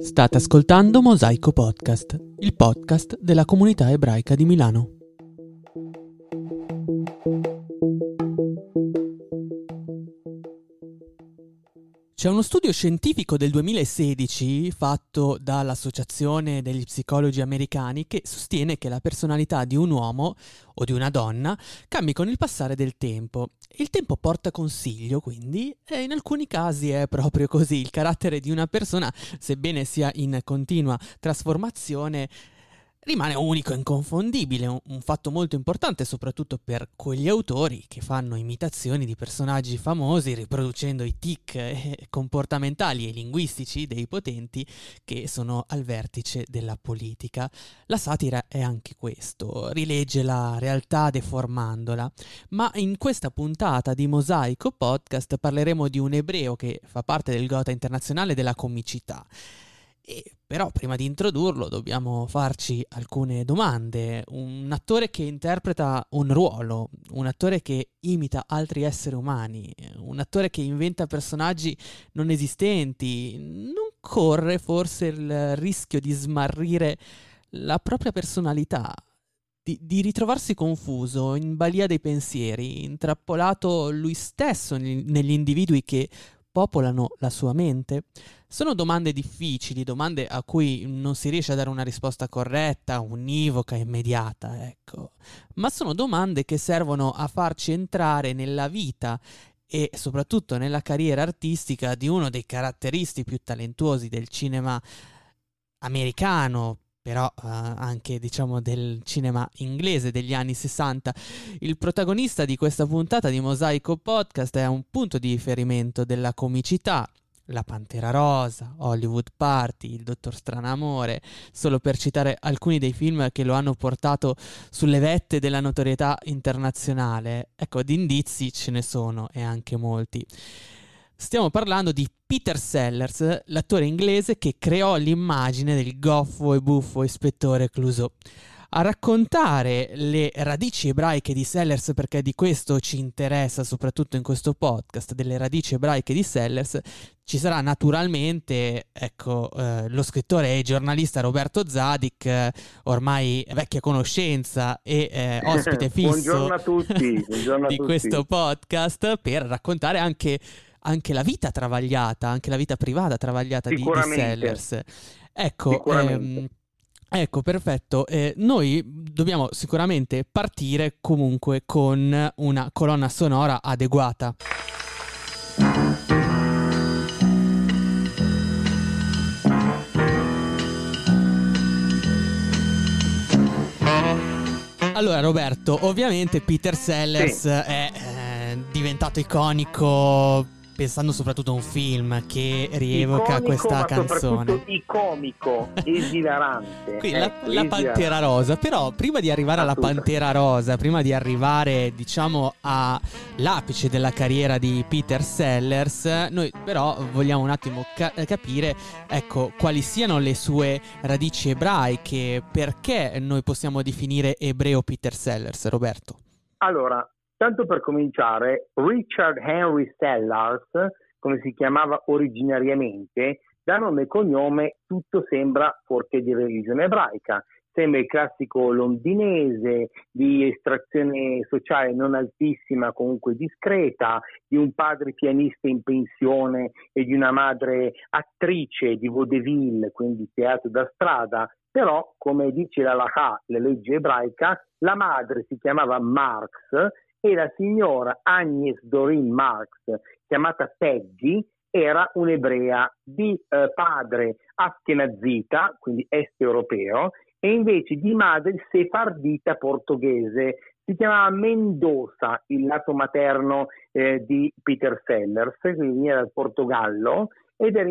State ascoltando Mosaico Podcast, il podcast della comunità ebraica di Milano. C'è uno studio scientifico del 2016 fatto dall'Associazione degli psicologi americani che sostiene che la personalità di un uomo o di una donna cambi con il passare del tempo. Il tempo porta consiglio, quindi, e in alcuni casi è proprio così. Il carattere di una persona, sebbene sia in continua trasformazione, rimane unico e inconfondibile, un, fatto molto importante soprattutto per quegli autori che fanno imitazioni di personaggi famosi riproducendo i tic eh, comportamentali e linguistici dei potenti che sono al vertice della politica. La satira è anche questo, rilegge la realtà deformandola, ma in questa puntata di Mosaico Podcast parleremo di un ebreo che fa parte del Gotha internazionale della comicità. E però prima di introdurlo dobbiamo farci alcune domande. Un attore che interpreta un ruolo, un attore che imita altri esseri umani, un attore che inventa personaggi non esistenti, non corre forse il rischio di smarrire la propria personalità, di, di ritrovarsi confuso, in balia dei pensieri, intrappolato lui stesso negli individui che popolano la sua mente? Sono domande difficili, domande a cui non si riesce a dare una risposta corretta, univoca, immediata, ecco. Ma sono domande che servono a farci entrare nella vita e soprattutto nella carriera artistica di uno dei caratteristi più talentuosi del cinema americano, però uh, anche diciamo del cinema inglese degli anni 60. Il protagonista di questa puntata di Mosaico Podcast è un punto di riferimento della comicità. La Pantera Rosa, Hollywood Party, Il Dottor Stranamore, solo per citare alcuni dei film che lo hanno portato sulle vette della notorietà internazionale. Ecco, di indizi ce ne sono e anche molti. Stiamo parlando di Peter Sellers, l'attore inglese che creò l'immagine del goffo e buffo ispettore Clouseau. A raccontare le radici ebraiche di Sellers, perché di questo ci interessa soprattutto in questo podcast, delle radici ebraiche di Sellers, ci sarà naturalmente ecco, eh, lo scrittore e giornalista Roberto Zadik, eh, ormai vecchia conoscenza e eh, ospite fisso buongiorno di tutti. questo podcast, per raccontare anche anche la vita travagliata, anche la vita privata travagliata di, di Sellers. Ecco, ehm, ecco perfetto. Eh, noi dobbiamo sicuramente partire comunque con una colonna sonora adeguata. Allora Roberto, ovviamente Peter Sellers sì. è eh, diventato iconico pensando soprattutto a un film che rievoca Iconico, questa canzone. Icomico, esilarante. Qui, ecco, la, la, Pantera Rosa, però prima di arrivare alla Pantera Rosa, prima di arrivare diciamo all'apice della carriera di Peter Sellers, noi però vogliamo un attimo ca- capire ecco, quali siano le sue radici ebraiche, perché noi possiamo definire ebreo Peter Sellers, Roberto. Allora, Tanto per cominciare, Richard Henry Sellars, come si chiamava originariamente, da nome e cognome tutto sembra fuorché di religione ebraica. Sembra il classico londinese di estrazione sociale non altissima, comunque discreta, di un padre pianista in pensione e di una madre attrice di vaudeville, quindi teatro da strada, però, come dice la Laha, la legge ebraica, la madre si chiamava Marx e la signora Agnes Doreen Marx, chiamata Peggy, era un'ebrea di eh, padre askenazita, quindi est europeo, e invece di madre sefardita portoghese. Si chiamava Mendoza, il lato materno eh, di Peter Sellers, quindi veniva dal Portogallo, ed era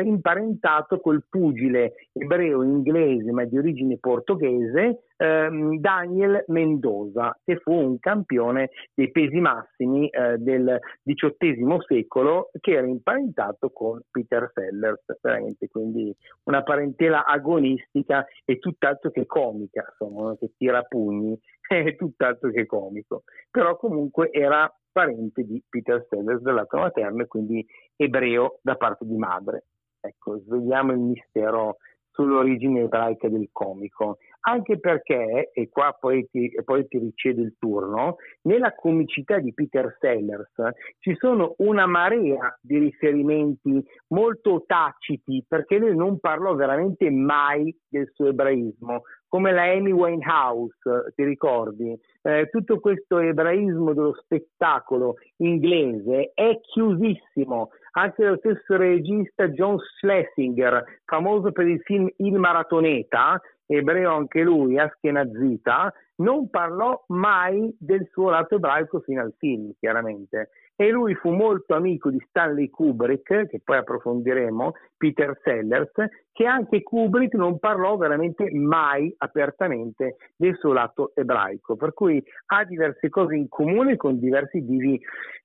imparentato col pugile ebreo inglese ma di origine portoghese ehm, Daniel Mendoza, che fu un campione dei pesi massimi eh, del XVIII secolo, che era imparentato con Peter Sellers, veramente quindi una parentela agonistica e tutt'altro che comica, insomma, che tira pugni, è tutt'altro che comico. Però comunque era parente di Peter Sellers dal lato materno e quindi ebreo da parte di madre. Ecco, svegliamo il mistero sull'origine ebraica del comico, anche perché, e qua poi ti, poi ti ricedo il turno, nella comicità di Peter Sellers ci sono una marea di riferimenti molto taciti, perché lui non parlò veramente mai del suo ebraismo, come la Amy Winehouse, ti ricordi? Eh, tutto questo ebraismo dello spettacolo inglese è chiusissimo. Anche lo stesso regista John Schlesinger, famoso per il film Il Maratoneta, ebreo anche lui, Ashkenazita, non parlò mai del suo lato ebraico fino al film, chiaramente. E lui fu molto amico di Stanley Kubrick, che poi approfondiremo, Peter Sellers, che anche Kubrick non parlò veramente mai apertamente del suo lato ebraico, per cui ha diverse cose in comune con diversi divi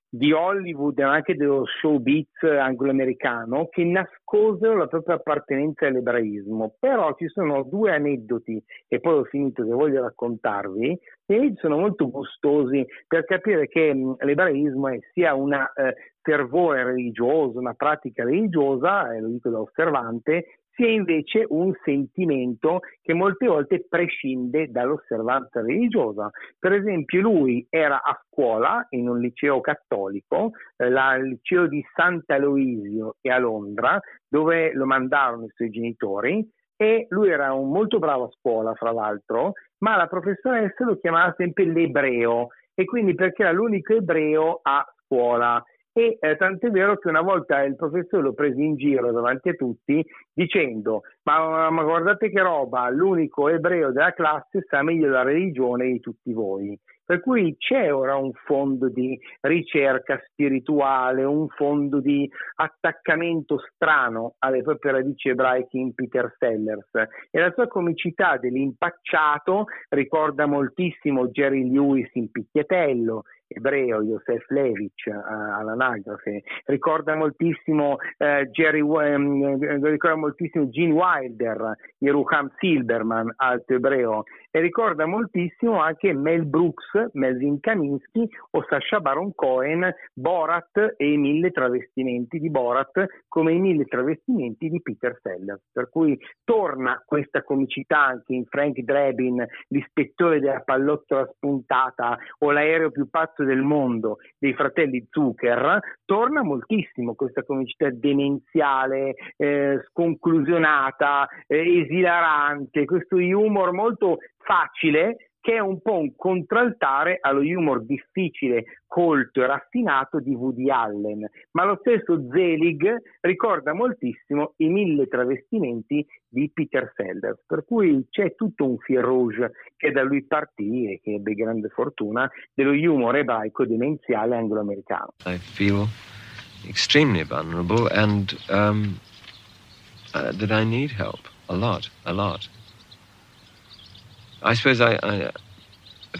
di Hollywood e anche dello showbiz anglo-americano che nascosero la propria appartenenza all'ebraismo. Però ci sono due aneddoti, e poi ho finito che voglio raccontarvi, che sono molto gustosi per capire che l'ebraismo è sia un eh, fervore religioso, una pratica religiosa, e lo dico da osservante, sia invece un sentimento che molte volte prescinde dall'osservanza religiosa. Per esempio lui era a scuola in un liceo cattolico, eh, la, il liceo di Sant'Aloisio e a Londra, dove lo mandarono i suoi genitori e lui era un molto bravo a scuola, fra l'altro, ma la professoressa lo chiamava sempre l'ebreo e quindi perché era l'unico ebreo a scuola e eh, tant'è vero che una volta il professore lo prese in giro davanti a tutti dicendo ma, ma, guardate che roba, l'unico ebreo della classe sa meglio la religione di tutti voi. Per cui c'è ora un fondo di ricerca spirituale, un fondo di attaccamento strano alle proprie radici ebraiche in Peter Sellers e la sua comicità dell'impacciato ricorda moltissimo Jerry Lewis in Picchiatello, ebreo Yosef Levich uh, all'anagrafe, ricorda moltissimo uh, Jerry, um, ricorda moltissimo Gene Wilder, Yeruham Silberman, altro ebreo, e ricorda moltissimo anche Mel Brooks, Melvin Kaminsky o Sasha Baron Cohen, Borat e i mille travestimenti di Borat come i mille travestimenti di Peter Sellers. Per cui torna questa comicità anche in Frank Drebin, l'ispettore della pallottola spuntata o l'aereo più pazzo del mondo dei fratelli Zucker, torna moltissimo questa comicità demenziale, eh, sconclusionata, eh, esilarante, questo humor molto facile che è un po' un contraltare allo humor difficile, colto e raffinato di Woody Allen, ma lo stesso Zelig ricorda moltissimo i mille travestimenti di Peter Sellers, per cui c'è tutto un fil rouge che da lui partì e che ebbe grande fortuna dello humor ebraico demenziale anglo-americano. I feel extremely vulnerable and um, uh, that I need help a lot, a lot. I suppose I, I,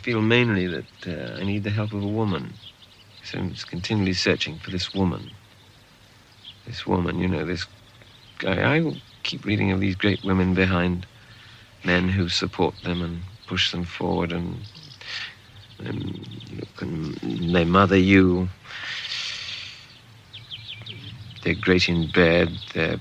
feel mainly that uh, I need the help of a woman. So I'm continually searching for this woman. This woman, you know, this guy. I keep reading of these great women behind men who support them and push them forward and, and, and they mother you. They're great in bed. They're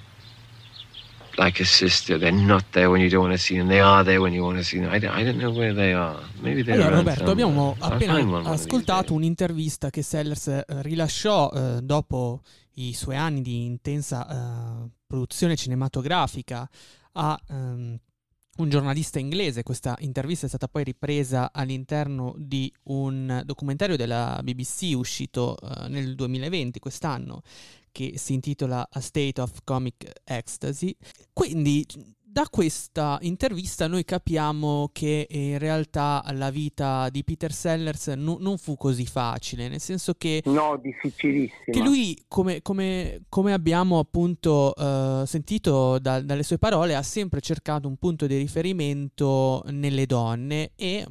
like a sister. They're not there when you don't want to see them. They are there when you want to see them. I don't, I don't know where they are. Maybe they're allora, Roberto, abbiamo appena ascoltato un'intervista che Sellers eh, rilasciò eh, dopo i suoi anni di intensa eh, produzione cinematografica a um, un giornalista inglese. Questa intervista è stata poi ripresa all'interno di un documentario della BBC uscito uh, nel 2020, quest'anno, che si intitola A State of Comic Ecstasy. Quindi da questa intervista noi capiamo che in realtà la vita di Peter Sellers no, non fu così facile, nel senso che... No, difficilissimo. Che lui, come, come, come abbiamo appunto uh, sentito da, dalle sue parole, ha sempre cercato un punto di riferimento nelle donne e eh,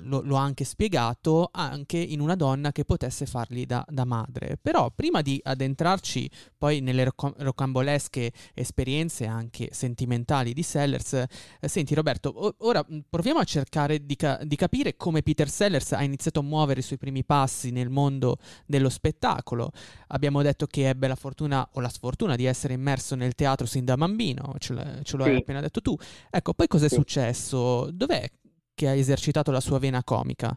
lo, lo, ha anche spiegato, anche in una donna che potesse fargli da, da madre. Però prima di addentrarci poi nelle roc- rocambolesche esperienze anche sentimentali di Sellers, eh, senti Roberto, o- ora proviamo a cercare di, ca- di, capire come Peter Sellers ha iniziato a muovere i suoi primi passi nel mondo dello spettacolo. Abbiamo detto che ebbe la fortuna o la sfortuna di essere immerso nel teatro sin da bambino, ce, ce lo sì. appena detto tu. Ecco, poi cos'è sì. successo? Dov'è che ha esercitato la sua vena comica?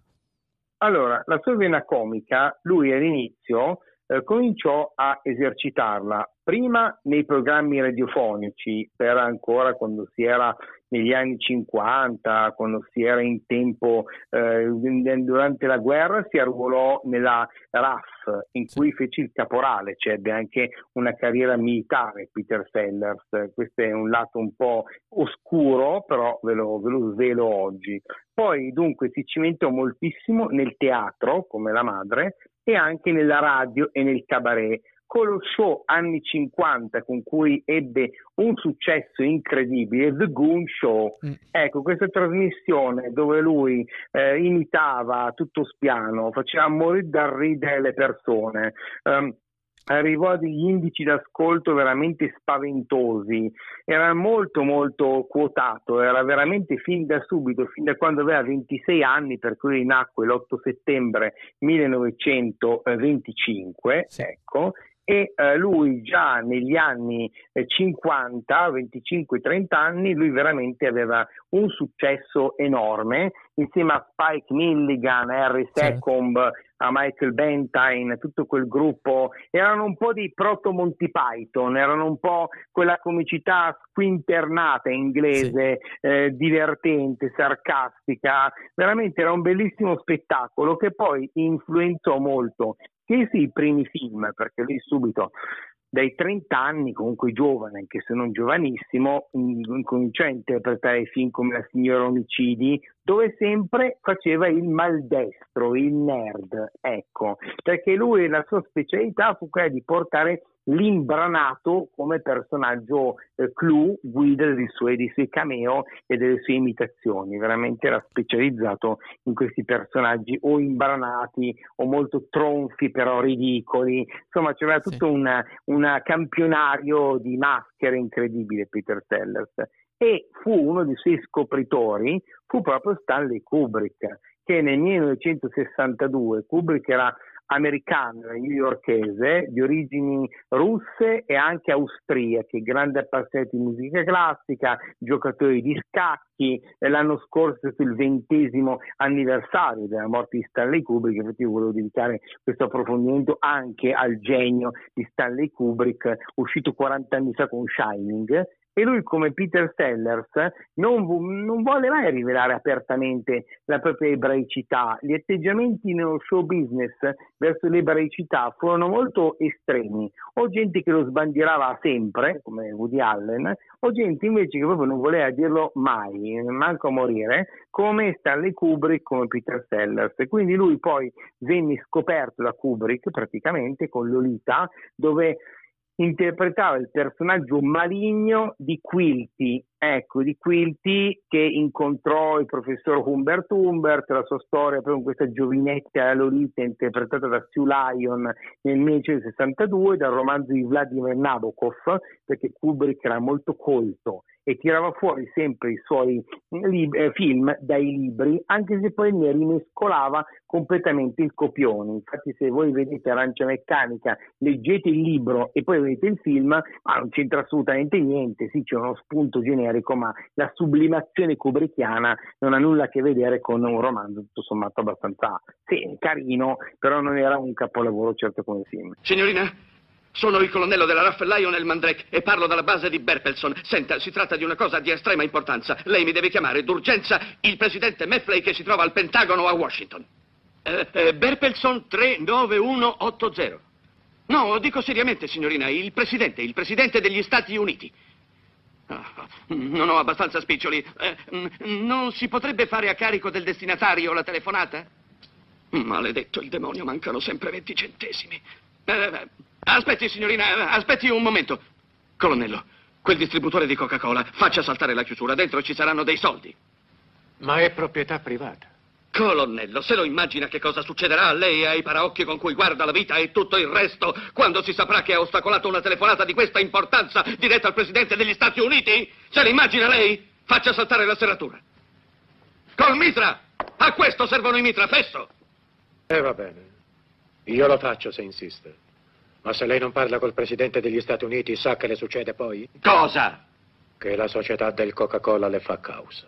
Allora, la sua vena comica, lui all'inizio eh, cominciò a esercitarla prima nei programmi radiofonici, era ancora quando si era negli anni 50, quando si era in tempo eh, durante la guerra, si arruolò nella RAF, in cui fece il caporale, cioè ebbe anche una carriera militare Peter Sellers. Questo è un lato un po' oscuro, però ve lo, ve lo svelo oggi. Poi dunque si cimentò moltissimo nel teatro, come la madre, e anche nella radio e nel cabaret con lo show anni 50 con cui ebbe un successo incredibile, The Goon Show. Mm. Ecco, questa trasmissione dove lui eh, imitava tutto spiano, faceva morire dal ridere le persone. Um, arrivò a degli indici d'ascolto veramente spaventosi, era molto molto quotato, era veramente fin da subito, fin da quando aveva 26 anni, per cui nacque l'8 settembre 1925, sì. ecco, e eh, lui già negli anni eh, 50, 25-30 anni, lui veramente aveva un successo enorme insieme a Spike Milligan, Harry Secomb, a Michael Bentine, tutto quel gruppo, erano un po' di proto Monty Python, erano un po' quella comicità squinternata inglese, sì. eh, divertente, sarcastica, veramente era un bellissimo spettacolo che poi influenzò molto che sì, i primi film, perché lui subito dai 30 anni, comunque giovane, anche se non giovanissimo, cominciò a interpretare film come La signora Omicidi, dove sempre faceva il maldestro, il nerd, ecco, perché lui la sua specialità fu quella di portare l'imbranato come personaggio eh, clou, guida dei suoi, dei suoi cameo e delle sue imitazioni. Veramente era specializzato in questi personaggi o imbranati o molto tronfi però ridicoli. Insomma, c'era tutto sì. un campionario di maschere incredibile Peter Sellers. E fu uno dei suoi scopritori, fu proprio Stanley Kubrick, che nel 1962 Kubrick era americano e newyorkese di origini russe e anche austriache, grande appassionato di musica classica, giocatore di scacchi. L'anno scorso sul ventesimo anniversario della morte di Stanley Kubrick, infatti io volevo dedicare questo approfondimento anche al genio di Stanley Kubrick, uscito 40 anni fa con Shining, e lui come Peter Sellers non, non, vuole mai rivelare apertamente la propria ebraicità. Gli atteggiamenti nello show business verso l'ebraicità furono molto estremi, o gente che lo sbandierava sempre, come Woody Allen, o gente invece che proprio non voleva dirlo mai, manco a morire, come Stanley Kubrick, come Peter Sellers. E quindi lui poi venne scoperto da Kubrick praticamente con Lolita, dove interpretava il personaggio maligno di Quilty, ecco, di Quilty che incontrò il professor Humbert Humbert, la sua storia proprio con questa giovinetta Lolita interpretata da Sue Lyon nel 1962 dal romanzo di Vladimir Nabokov, perché Kubrick era molto colto e tirava fuori sempre i suoi lib- eh, film dai libri, anche se poi ne rimescolava completamente il copione. Infatti, se voi vedete Arancia Meccanica, leggete il libro e poi vedete il film, ma non c'entra assolutamente niente. Sì, c'è uno spunto generico, ma la sublimazione kubrickiana non ha nulla a che vedere con un romanzo tutto sommato abbastanza sì, carino, però non era un capolavoro certo come film. Signorina, sono il colonnello della RAF Lionel Mandrake e parlo dalla base di Berpelson. Senta, si tratta di una cosa di estrema importanza. Lei mi deve chiamare d'urgenza il presidente Meffley che si trova al Pentagono a Washington. Eh, eh, Berpelson 39180. No, dico seriamente, signorina, il presidente, il presidente degli Stati Uniti. Oh, non ho abbastanza spiccioli. Eh, non si potrebbe fare a carico del destinatario la telefonata? Maledetto il demonio, mancano sempre 20 centesimi. Eh, Aspetti, signorina, aspetti un momento. Colonnello, quel distributore di Coca-Cola faccia saltare la chiusura. Dentro ci saranno dei soldi. Ma è proprietà privata. Colonnello, se lo immagina che cosa succederà a lei e ai paraocchi con cui guarda la vita e tutto il resto quando si saprà che ha ostacolato una telefonata di questa importanza diretta al Presidente degli Stati Uniti? Se lo immagina lei? Faccia saltare la serratura. Col mitra! A questo servono i mitra, fesso! Eh, va bene. Io lo faccio se insiste. Ma se lei non parla col Presidente degli Stati Uniti, sa che le succede poi? Cosa? Che la società del Coca-Cola le fa causa.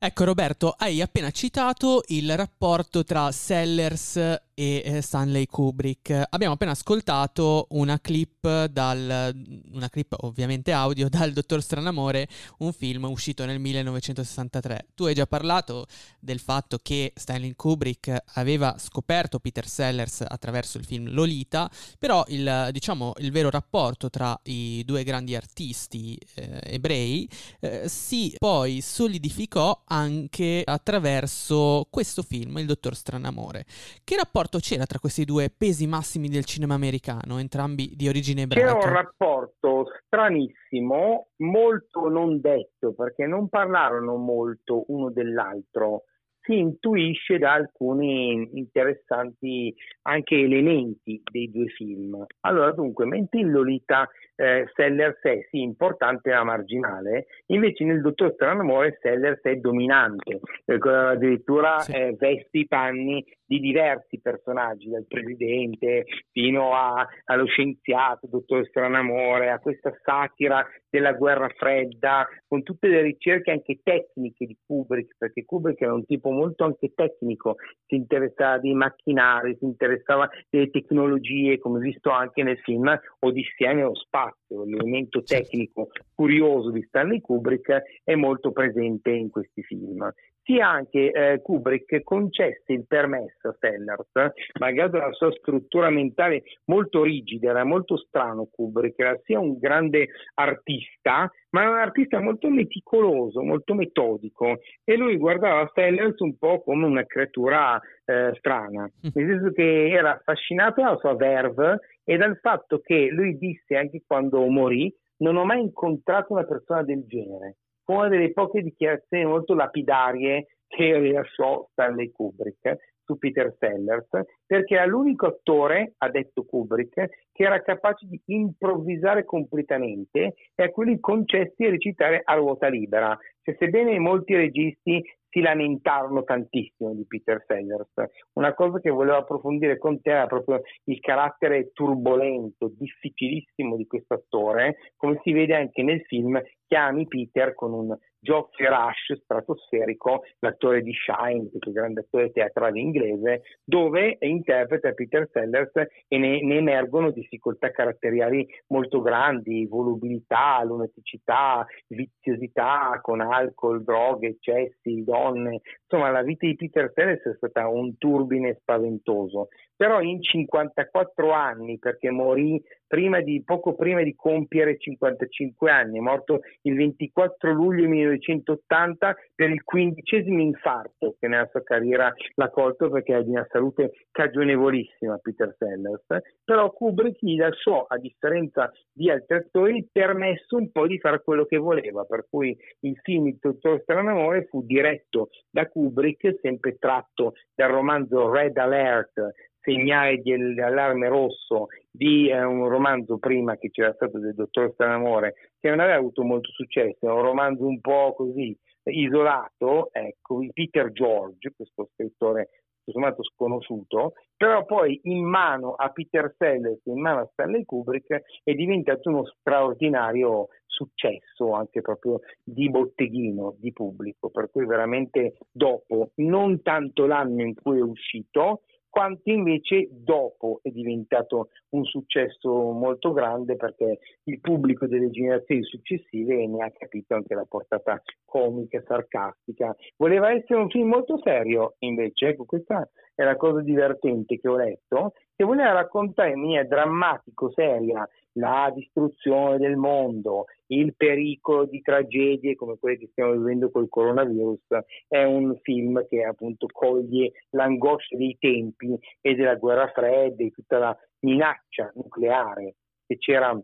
Ecco Roberto, hai appena citato il rapporto tra Sellers e eh, Stanley Kubrick. Abbiamo appena ascoltato una clip, dal, una clip ovviamente audio dal Dottor Stranamore, un film uscito nel 1963. Tu hai già parlato del fatto che Stanley Kubrick aveva scoperto Peter Sellers attraverso il film Lolita, però il, diciamo, il vero rapporto tra i due grandi artisti eh, ebrei eh, si poi solidificò anche attraverso questo film, Il Dottor Stranamore. Che rapporto rapporto c'era tra questi due pesi massimi del cinema americano, entrambi di origine ebraica? C'era un rapporto stranissimo, molto non detto, perché non parlarono molto uno dell'altro si intuisce da alcuni interessanti anche elementi dei due film. Allora, dunque, mentre in Lolita eh, Sellers è sì importante ma marginale, invece nel Dottor Stranamore Sellers è dominante, eh, addirittura sì. eh, veste i panni di diversi personaggi, dal presidente fino a, allo scienziato, Dottor Stranamore, a questa satira della guerra fredda, con tutte le ricerche anche tecniche di Kubrick, perché Kubrick era un tipo molto anche tecnico, si interessava dei macchinari, si interessava delle tecnologie, come visto anche nel film Odissea nello spazio, l'elemento tecnico curioso di Stanley Kubrick è molto presente in questi film sia anche eh, Kubrick concesse il permesso a Sellers, malgrado la sua struttura mentale molto rigida, era molto strano Kubrick, era sia un grande artista, ma era un artista molto meticoloso, molto metodico e lui guardava Sellers un po' come una creatura eh, strana, mm. nel senso che era affascinato dalla sua verve e dal fatto che lui disse anche quando morì non ho mai incontrato una persona del genere una delle poche dichiarazioni molto lapidarie che rilasciò Stanley Kubrick su Peter Sellers, perché era l'unico attore, ha detto Kubrick, che era capace di improvvisare completamente e a cui gli concessi a recitare a ruota libera. Cioè, sebbene molti registi si lamentarono tantissimo di Peter Sellers. Una cosa che volevo approfondire con te era proprio il carattere turbolento, difficilissimo di questo attore, come si vede anche nel film Chiami Peter con un Geoffrey Rush stratosferico, l'attore di Shine, il grande attore teatrale inglese, dove interpreta Peter Sellers e ne, ne emergono difficoltà caratteriali molto grandi, volubilità, lunaticità, viziosità con alcol, droghe, eccessi, donne. Insomma, la vita di Peter Sellers è stata un turbine spaventoso. Però in 54 anni, perché morì prima di, poco prima di compiere 55 anni, è morto il 24 luglio 1980 per il quindicesimo infarto che nella sua carriera l'ha colto perché era di una salute cagionevolissima Peter Sellers, però Kubrick gli lasciò, a differenza di altri attori, permesso un po' di fare quello che voleva, per cui il film Il Dottor Stranamore fu diretto da Kubrick, sempre tratto dal romanzo Red Alert segnale di allarme rosso di eh, un romanzo prima che c'era stato del dottor Stranamore che non aveva avuto molto successo, è un romanzo un po' così isolato, ecco, di Peter George, questo scrittore sommato sconosciuto, però poi in mano a Peter Sellers, in mano a Stanley Kubrick è diventato uno straordinario successo anche proprio di botteghino, di pubblico, per cui veramente dopo, non tanto l'anno in cui è uscito, quanto invece dopo è diventato un successo molto grande perché il pubblico delle generazioni successive ne ha capito anche la portata comica, sarcastica. Voleva essere un film molto serio, invece, ecco, questa è la cosa divertente che ho letto, che voleva raccontare in maniera drammatico, seria, la distruzione del mondo, il pericolo di tragedie come quelle che stiamo vivendo col coronavirus, è un film che appunto coglie l'angoscia dei tempi e della guerra fredda e tutta la minaccia nucleare che c'era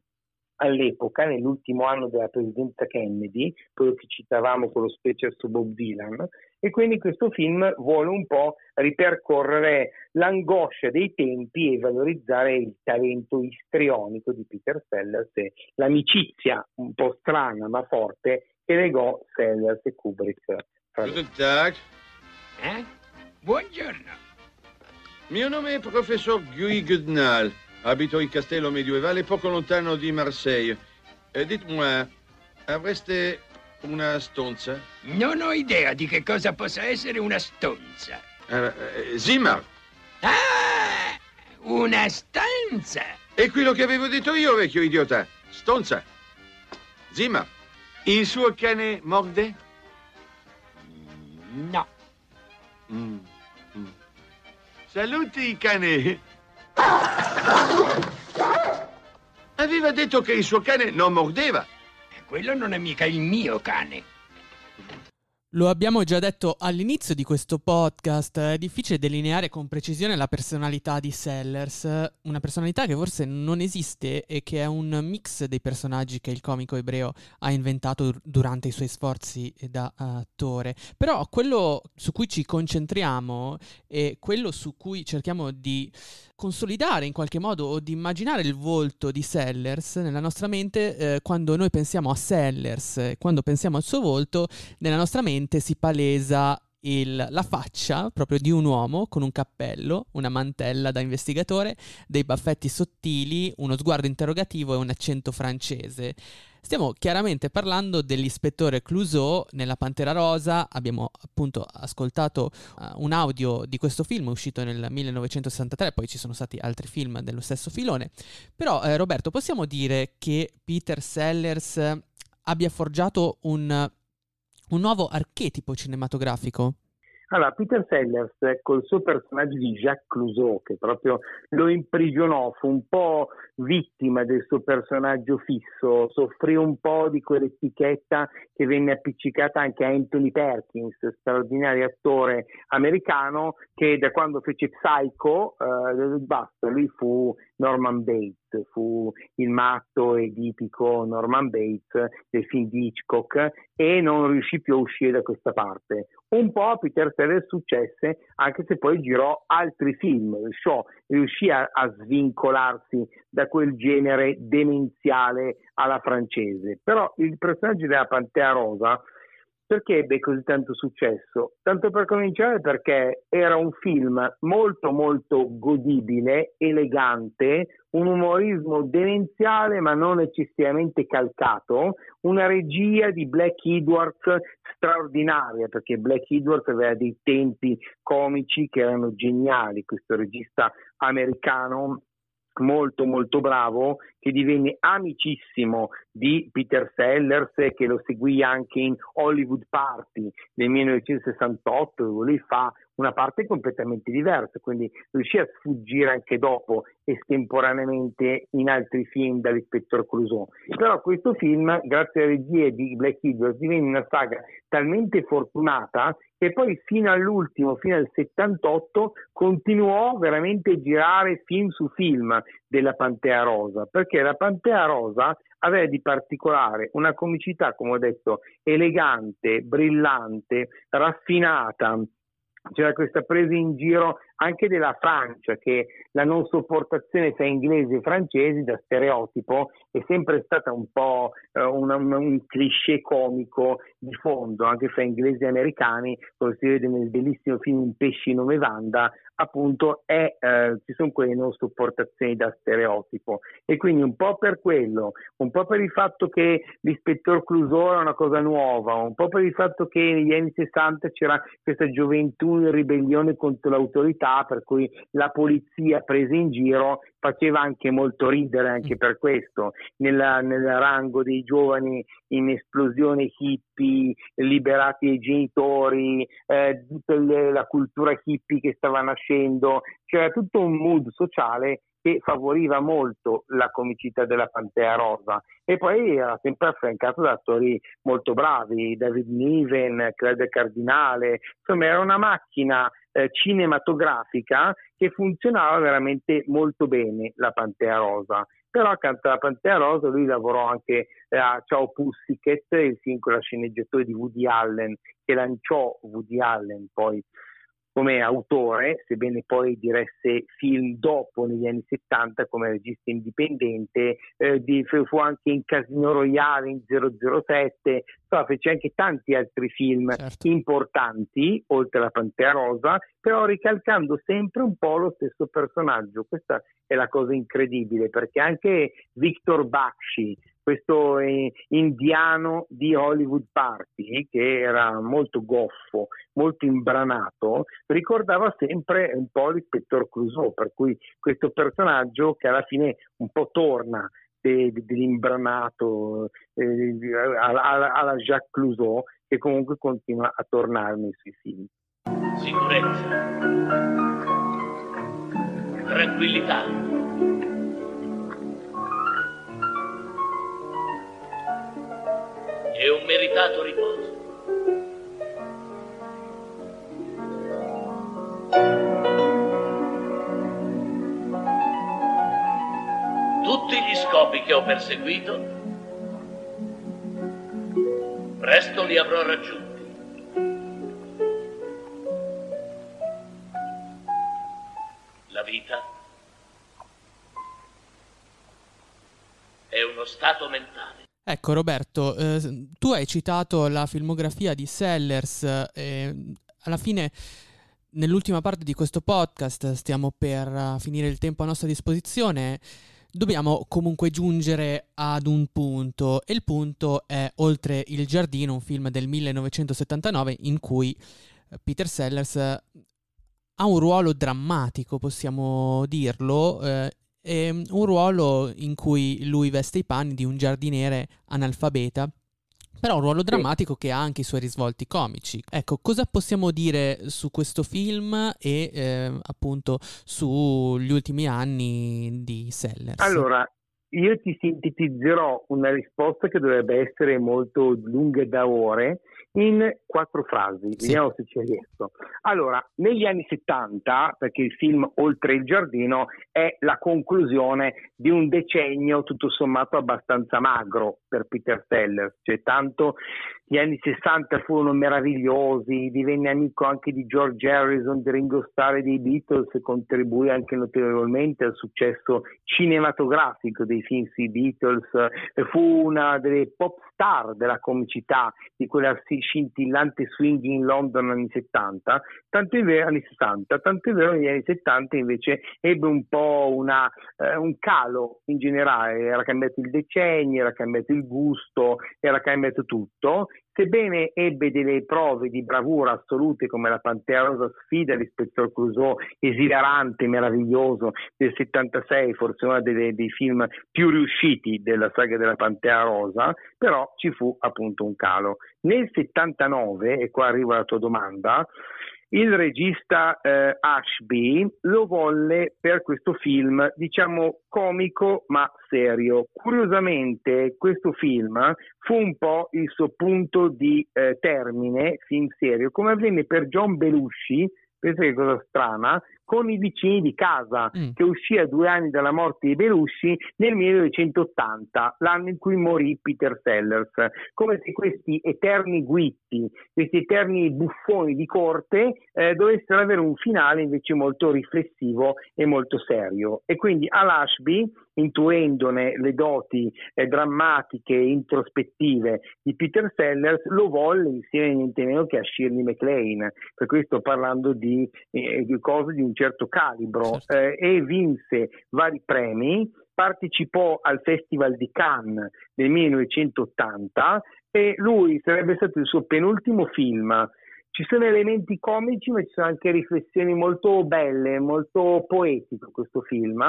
all'epoca, nell'ultimo anno della presidenza Kennedy, quello che citavamo con lo special su Bob Dylan, e quindi questo film vuole un po' ripercorrere l'angoscia dei tempi e valorizzare il talento istrionico di Peter Sellers e l'amicizia un po' strana ma forte che legò Sellers e Kubrick. Guten Tag. Eh? Buongiorno. Mio nome è professor Guy Goodnal. Abito in castello medievale poco lontano di Marseille. E dites-moi, avreste una stonza? Non ho idea di che cosa possa essere una stonza. Eh, Zimmer! Ah! Una stanza! È quello che avevo detto io, vecchio idiota. Stonza. Zimmer. Il suo cane morde? No. Mm. Mm. Saluti, cane. Aveva detto che il suo cane non mordeva. Quello non è mica il mio cane. Lo abbiamo già detto all'inizio di questo podcast, è difficile delineare con precisione la personalità di Sellers, una personalità che forse non esiste e che è un mix dei personaggi che il comico ebreo ha inventato durante i suoi sforzi da attore. Però quello su cui ci concentriamo e quello su cui cerchiamo di consolidare in qualche modo o di immaginare il volto di Sellers nella nostra mente eh, quando noi pensiamo a Sellers, quando pensiamo al suo volto, nella nostra mente si palesa il, la faccia proprio di un uomo con un cappello, una mantella da investigatore, dei baffetti sottili, uno sguardo interrogativo e un accento francese. Stiamo chiaramente parlando dell'ispettore Clouseau nella Pantera Rosa, abbiamo appunto ascoltato uh, un audio di questo film uscito nel 1963, poi ci sono stati altri film dello stesso filone, però eh, Roberto possiamo dire che Peter Sellers abbia forgiato un un nuovo archetipo cinematografico? Allora, Peter Sellers col suo personaggio di Jacques Clouseau, che proprio lo imprigionò, fu un po' vittima del suo personaggio fisso, soffrì un po' di quell'etichetta che venne appiccicata anche a Anthony Perkins, straordinario attore americano che da quando fece Psycho, eh, basta, lui fu Norman Bates fu il matto e tipico Norman Bates del film di Hitchcock e non riuscì più a uscire da questa parte. Un po' a Peter Sellers successe, anche se poi girò altri film, show, riuscì a, a svincolarsi da quel genere demenziale alla francese. Però il personaggio della Pantea Rosa perché ebbe così tanto successo? Tanto per cominciare perché era un film molto molto godibile, elegante, un umorismo demenziale ma non eccessivamente calcato, una regia di Black Edwards straordinaria perché Black Edwards aveva dei tempi comici che erano geniali, questo regista americano molto molto bravo che divenne amicissimo di Peter Sellers che lo seguì anche in Hollywood Party del 1968 dove lui fa una parte completamente diversa, quindi riuscì a sfuggire anche dopo estemporaneamente in altri film dall'Ispettor Clouseau. Però questo film, grazie alle regie di Black Eagles, divenne una saga talmente fortunata che poi fino all'ultimo, fino al 78, continuò veramente a girare film su film della Pantea Rosa, perché la Pantea Rosa aveva di particolare una comicità, come ho detto, elegante, brillante, raffinata, c'era questa presa in giro anche della Francia, che la non sopportazione tra inglesi e francesi da stereotipo è sempre stata un po' eh, una, una, un cliché comico di fondo, anche fra inglesi e americani, come si vede nel bellissimo film Un pesci nome Vanda, appunto è, eh, ci sono quelle non sopportazioni da stereotipo. E quindi un po' per quello, un po' per il fatto che l'ispettor Clouseau era una cosa nuova, un po' per il fatto che negli anni 60 c'era questa gioventù in ribellione contro l'autorità per cui la polizia presa in giro faceva anche molto ridere anche per questo, nella, nel rango dei giovani in esplosione hippie, liberati ai genitori, eh, tutta la cultura hippie che stava nascendo, c'era tutto un mood sociale che favoriva molto la comicità della Pantea Rosa. E poi era sempre affiancato da attori molto bravi, David Niven, Claudia Cardinale, insomma era una macchina eh, cinematografica che funzionava veramente molto bene la Pantea Rosa. Però accanto alla Pantea Rosa lui lavorò anche eh, a Ciao Pussycat, il la sceneggiatura di Woody Allen, che lanciò Woody Allen poi come autore, sebbene poi diresse film dopo negli anni 70 come regista indipendente, eh, di, fu anche in Casino Royale in 007, insomma fece anche tanti altri film certo. importanti, oltre alla Pantea Rosa, però ricalcando sempre un po' lo stesso personaggio. Questa è la cosa incredibile, perché anche Victor Bakshi, questo eh, indiano di Hollywood Party che era molto goffo, molto imbranato, ricordava sempre un po' l'ispettore Clouseau, per cui questo personaggio che alla fine un po' torna dell'imbranato eh, alla, alla Jacques Clouseau che comunque continua a tornare nei suoi film. Sicurezza, tranquillità, e un meritato riposo. Tutti gli scopi che ho perseguito, presto li avrò raggiunti. La vita è uno stato mentale. Ecco Roberto, eh, tu hai citato la filmografia di Sellers e alla fine nell'ultima parte di questo podcast stiamo per uh, finire il tempo a nostra disposizione. Dobbiamo comunque giungere ad un punto e il punto è Oltre il giardino, un film del 1979 in cui eh, Peter Sellers ha un ruolo drammatico, possiamo dirlo, eh, è un ruolo in cui lui veste i panni di un giardiniere analfabeta però un ruolo drammatico che ha anche i suoi risvolti comici. Ecco, cosa possiamo dire su questo film e eh, appunto sugli ultimi anni di Sellers? Allora, io ti sintetizzerò una risposta che dovrebbe essere molto lunga da ore in quattro frasi, sì. vediamo se ci riesco. Allora, negli anni 70, perché il film Oltre il giardino è la conclusione di un decennio tutto sommato abbastanza magro per Peter Sellers, cioè tanto gli anni 60 furono meravigliosi, divenne amico anche di George Harrison, di Ringo Starr e dei Beatles e contribuì anche notevolmente al successo cinematografico dei film sui Beatles, fu una delle pop star della comicità di quella scintillante swing in London anni 70, tanto è vero, anni 60, tanto è vero negli anni 70 invece ebbe un po' una, eh, un calo in generale, era cambiato il decennio, era cambiato il gusto, era cambiato tutto Sebbene ebbe delle prove di bravura assolute come la Pantea Rosa sfida l'Ispettor Clouseau, esilarante, meraviglioso, del 76, forse uno dei, dei film più riusciti della saga della Pantea Rosa, però ci fu appunto un calo. Nel 79, e qua arriva la tua domanda, il regista eh, Ashby lo volle per questo film, diciamo comico ma serio. Curiosamente questo film fu un po' il suo punto di eh, termine, film serio, come avvenne per John Belushi, pensa che cosa strana, con i vicini di casa, mm. che uscì a due anni dalla morte di Belushi nel 1980, l'anno in cui morì Peter Sellers. Come se questi eterni guitti, questi eterni buffoni di corte eh, dovessero avere un finale invece molto riflessivo e molto serio. E quindi all'Ashby, intuendone le doti eh, drammatiche e introspettive di Peter Sellers, lo volle insieme niente meno che a Shirley MacLaine. Per questo sto parlando di, eh, di cose di un certo calibro certo. eh, e vinse vari premi, partecipò al Festival di Cannes nel 1980 e lui sarebbe stato il suo penultimo film. Ci sono elementi comici, ma ci sono anche riflessioni molto belle, molto poetiche questo film.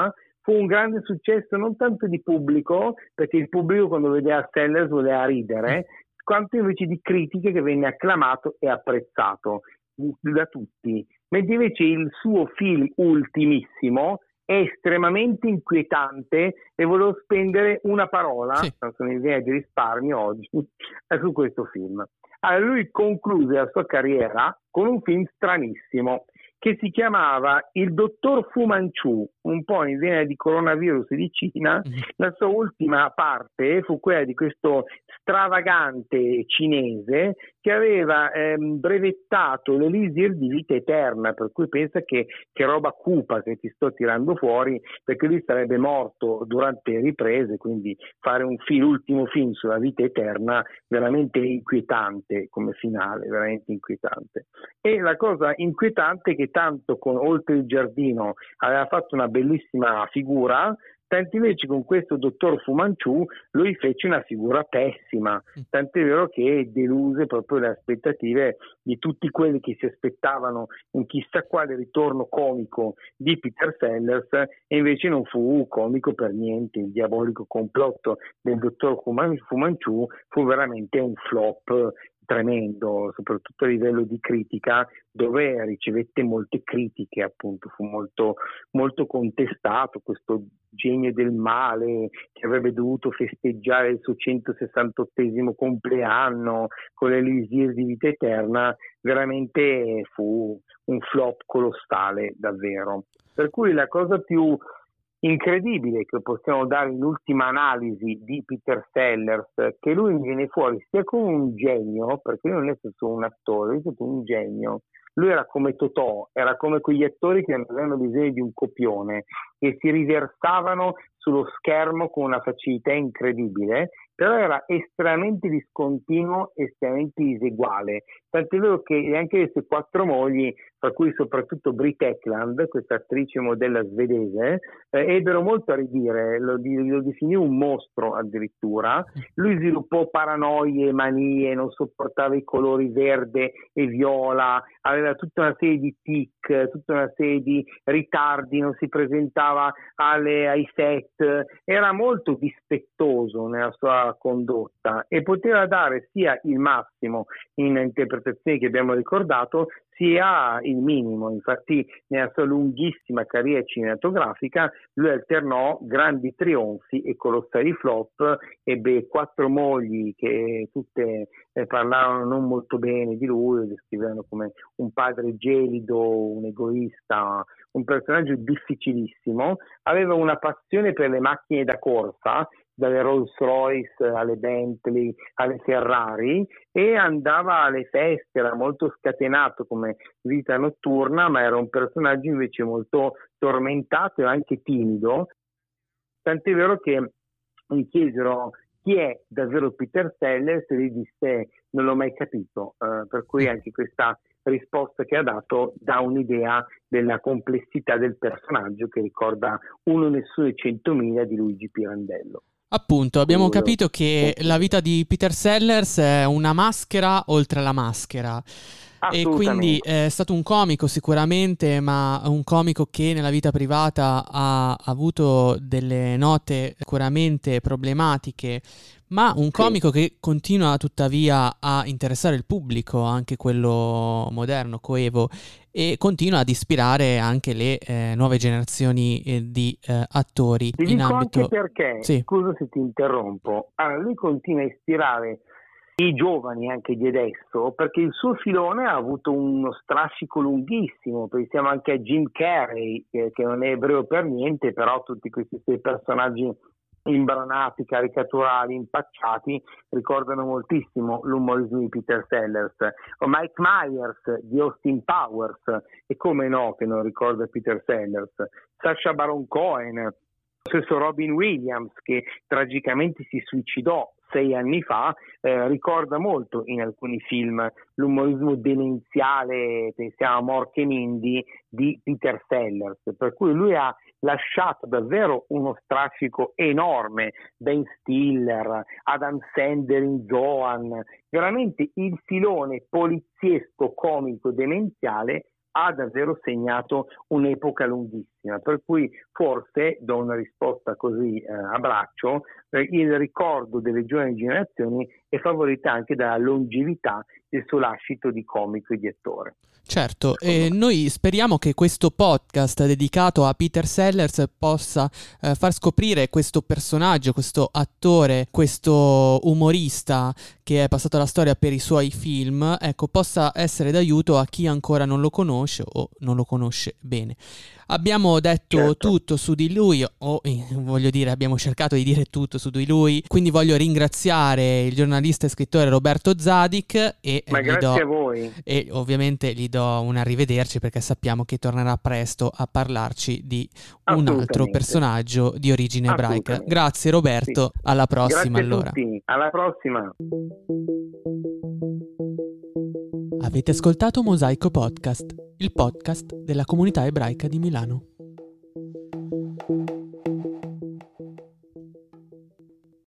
Fu un grande successo non tanto di pubblico, perché il pubblico quando vedeva Sellers voleva ridere, quanto invece di critiche che venne acclamato e apprezzato da tutti mentre invece il suo film ultimissimo è estremamente inquietante e volevo spendere una parola, sì. sono in di risparmio oggi, su questo film. Allora, lui concluse la sua carriera con un film stranissimo che si chiamava Il dottor Fu Manchu, un po' in vena di coronavirus di Cina. Mm-hmm. La sua ultima parte fu quella di questo stravagante cinese che aveva ehm, brevettato l'elisir di vita eterna, per cui pensa che, che roba cupa che ti sto tirando fuori, perché lui sarebbe morto durante le riprese, quindi fare un film, l'ultimo film sulla vita eterna veramente inquietante come finale, veramente inquietante. E la cosa inquietante è che tanto con Oltre il giardino aveva fatto una bellissima figura, Tanto invece con questo dottor Fumanciù lui fece una figura pessima, mm. tant'è vero che deluse proprio le aspettative di tutti quelli che si aspettavano un chissà quale ritorno comico di Peter Sellers e invece non fu comico per niente, il diabolico complotto del dottor Fumanciù fu veramente un flop tremendo, soprattutto a livello di critica, dove ricevette molte critiche, appunto, fu molto, molto contestato questo genio del male che avrebbe dovuto festeggiare il suo 168 compleanno con l'elisir di vita eterna, veramente fu un flop colossale, davvero. Per cui la cosa più incredibile che possiamo dare in ultima analisi di Peter Sellers, che lui viene fuori sia come un genio, perché lui non è stato un attore, è stato un genio. Lui era come Totò, era come quegli attori che avevano bisogno di un copione e si riversavano sullo schermo con una facilità incredibile però era estremamente discontinuo, estremamente diseguale. Tant'è vero che anche le sue quattro mogli, tra cui soprattutto Britt Eklund, questa attrice modella svedese, eh, ebbero molto a ridire, lo, lo, definì un mostro addirittura. Lui sviluppò paranoie, manie, non sopportava i colori verde e viola, aveva tutta una serie di tic, tutta una serie di ritardi, non si presentava alle, ai set, era molto dispettoso nella sua condotta e poteva dare sia il massimo in interpretazioni che abbiamo ricordato, sia il minimo. Infatti, nella sua lunghissima carriera cinematografica, lui alternò grandi trionfi e colossali flop, ebbe quattro mogli che tutte eh, parlavano non molto bene di lui, lo descrivevano come un padre gelido, un egoista, un personaggio difficilissimo. Aveva una passione per le macchine da corsa dalle Rolls Royce alle Bentley alle Ferrari e andava alle feste, era molto scatenato come vita notturna, ma era un personaggio invece molto tormentato e anche timido, tant'è vero che mi chiesero chi è davvero Peter Sellers e gli disse non l'ho mai capito, uh, per cui anche questa risposta che ha dato dà un'idea della complessità del personaggio che ricorda uno nessuno e centomila di Luigi Pirandello. Appunto, abbiamo capito che la vita di Peter Sellers è una maschera oltre la maschera. E quindi è stato un comico sicuramente, ma un comico che nella vita privata ha avuto delle note sicuramente problematiche, ma un comico sì. che continua tuttavia a interessare il pubblico, anche quello moderno, coevo, e continua ad ispirare anche le eh, nuove generazioni eh, di eh, attori. Ti in dico ambito... anche perché, sì. scusa se ti interrompo, allora, lui continua a ispirare i giovani anche di adesso, perché il suo filone ha avuto uno strascico lunghissimo, pensiamo anche a Jim Carrey, che, che non è ebreo per niente, però tutti questi suoi personaggi imbranati, caricaturali, impacciati, ricordano moltissimo l'umorismo di Peter Sellers, o Mike Myers di Austin Powers, e come no che non ricorda Peter Sellers, Sasha Baron Cohen, stesso Robin Williams che tragicamente si suicidò sei anni fa, eh, ricorda molto in alcuni film l'umorismo demenziale, pensiamo a Morche Mindy, di Peter Sellers, per cui lui ha lasciato davvero uno strascico enorme, Ben Stiller, Adam Sandler in Zoan, veramente il filone poliziesco, comico, demenziale ha davvero segnato un'epoca lunghissima, per cui forse, do una risposta così eh, a braccio, eh, il ricordo delle giovani generazioni è favorita anche dalla longevità del suo lascito di comico e di attore. Certo, e noi speriamo che questo podcast dedicato a Peter Sellers possa eh, far scoprire questo personaggio, questo attore, questo umorista che è passato alla storia per i suoi film, ecco, possa essere d'aiuto a chi ancora non lo conosce o non lo conosce bene. Abbiamo detto certo. tutto su di lui, o eh, voglio dire, abbiamo cercato di dire tutto su di lui, quindi voglio ringraziare il giornalista e scrittore Roberto Zadik e, Ma grazie do, a voi. e ovviamente gli do un arrivederci perché sappiamo che tornerà presto a parlarci di un altro personaggio di origine ebraica. Grazie Roberto, sì. alla prossima allora. Tutti. Alla prossima. Avete ascoltato Mosaico Podcast, il podcast della comunità ebraica di Milano.